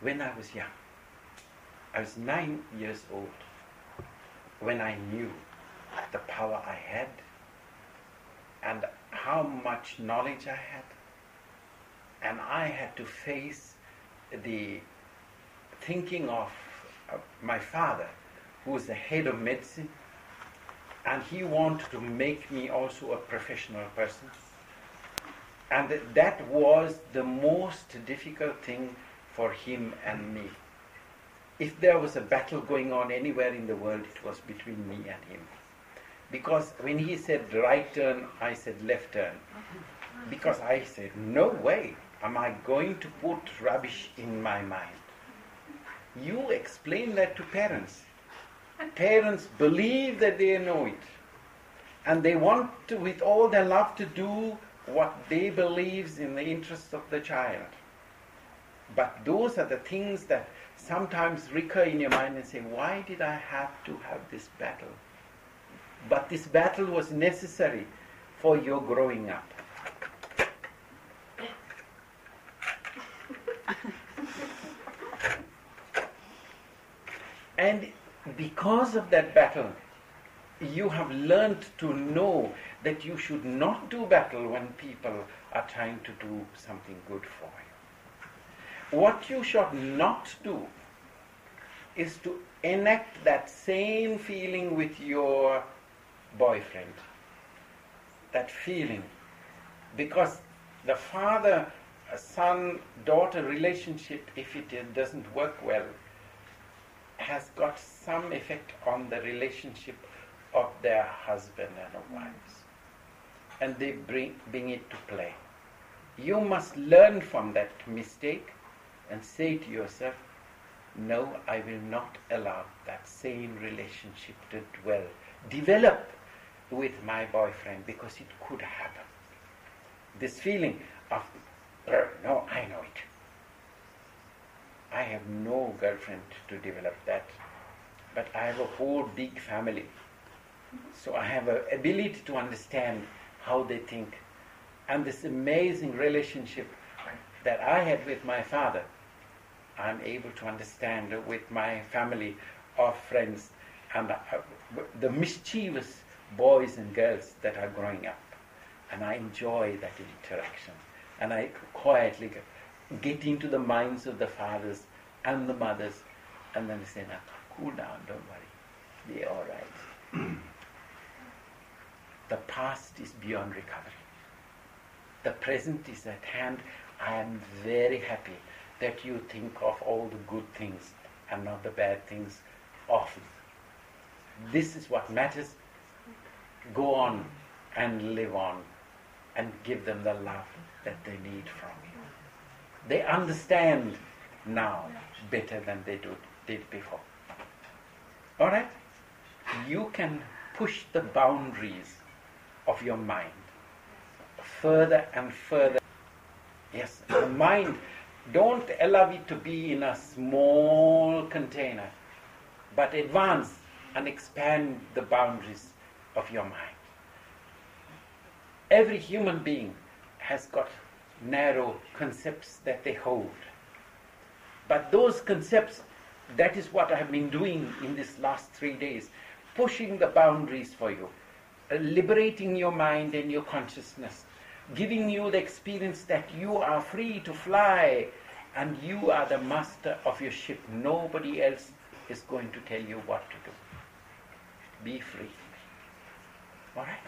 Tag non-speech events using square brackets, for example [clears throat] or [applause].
when I was young. I was nine years old when I knew the power I had and how much knowledge I had. And I had to face the thinking of my father, who was the head of medicine, and he wanted to make me also a professional person. And that was the most difficult thing for him and me. If there was a battle going on anywhere in the world, it was between me and him. Because when he said right turn, I said left turn. Because I said, no way am I going to put rubbish in my mind. You explain that to parents. Parents believe that they know it. And they want to, with all their love, to do what they believe in the interest of the child. But those are the things that sometimes recur in your mind and say, why did I have to have this battle? But this battle was necessary for your growing up. [laughs] and because of that battle, you have learned to know that you should not do battle when people are trying to do something good for you. What you should not do is to enact that same feeling with your boyfriend. That feeling. Because the father son daughter relationship, if it doesn't work well, has got some effect on the relationship of their husband and wives. And they bring, bring it to play. You must learn from that mistake and say to yourself, no, I will not allow that same relationship to dwell, develop with my boyfriend because it could happen. This feeling of, no, I know it. I have no girlfriend to develop that, but I have a whole big family. So I have an ability to understand how they think. And this amazing relationship that I had with my father, I'm able to understand with my family or friends and uh, the mischievous boys and girls that are growing up. And I enjoy that interaction. And I quietly get into the minds of the fathers and the mothers and then say, now cool down, don't worry. They're all right. [clears throat] the past is beyond recovery. The present is at hand. I am very happy that you think of all the good things and not the bad things often. This is what matters go on and live on and give them the love that they need from you. They understand now better than they did before. All right? You can push the boundaries of your mind further and further. Yes, the mind, don't allow it to be in a small container, but advance and expand the boundaries of your mind. Every human being has got narrow concepts that they hold. But those concepts, that is what I have been doing in these last three days, pushing the boundaries for you, uh, liberating your mind and your consciousness, giving you the experience that you are free to fly and you are the master of your ship. Nobody else is going to tell you what to do. Be free. All right?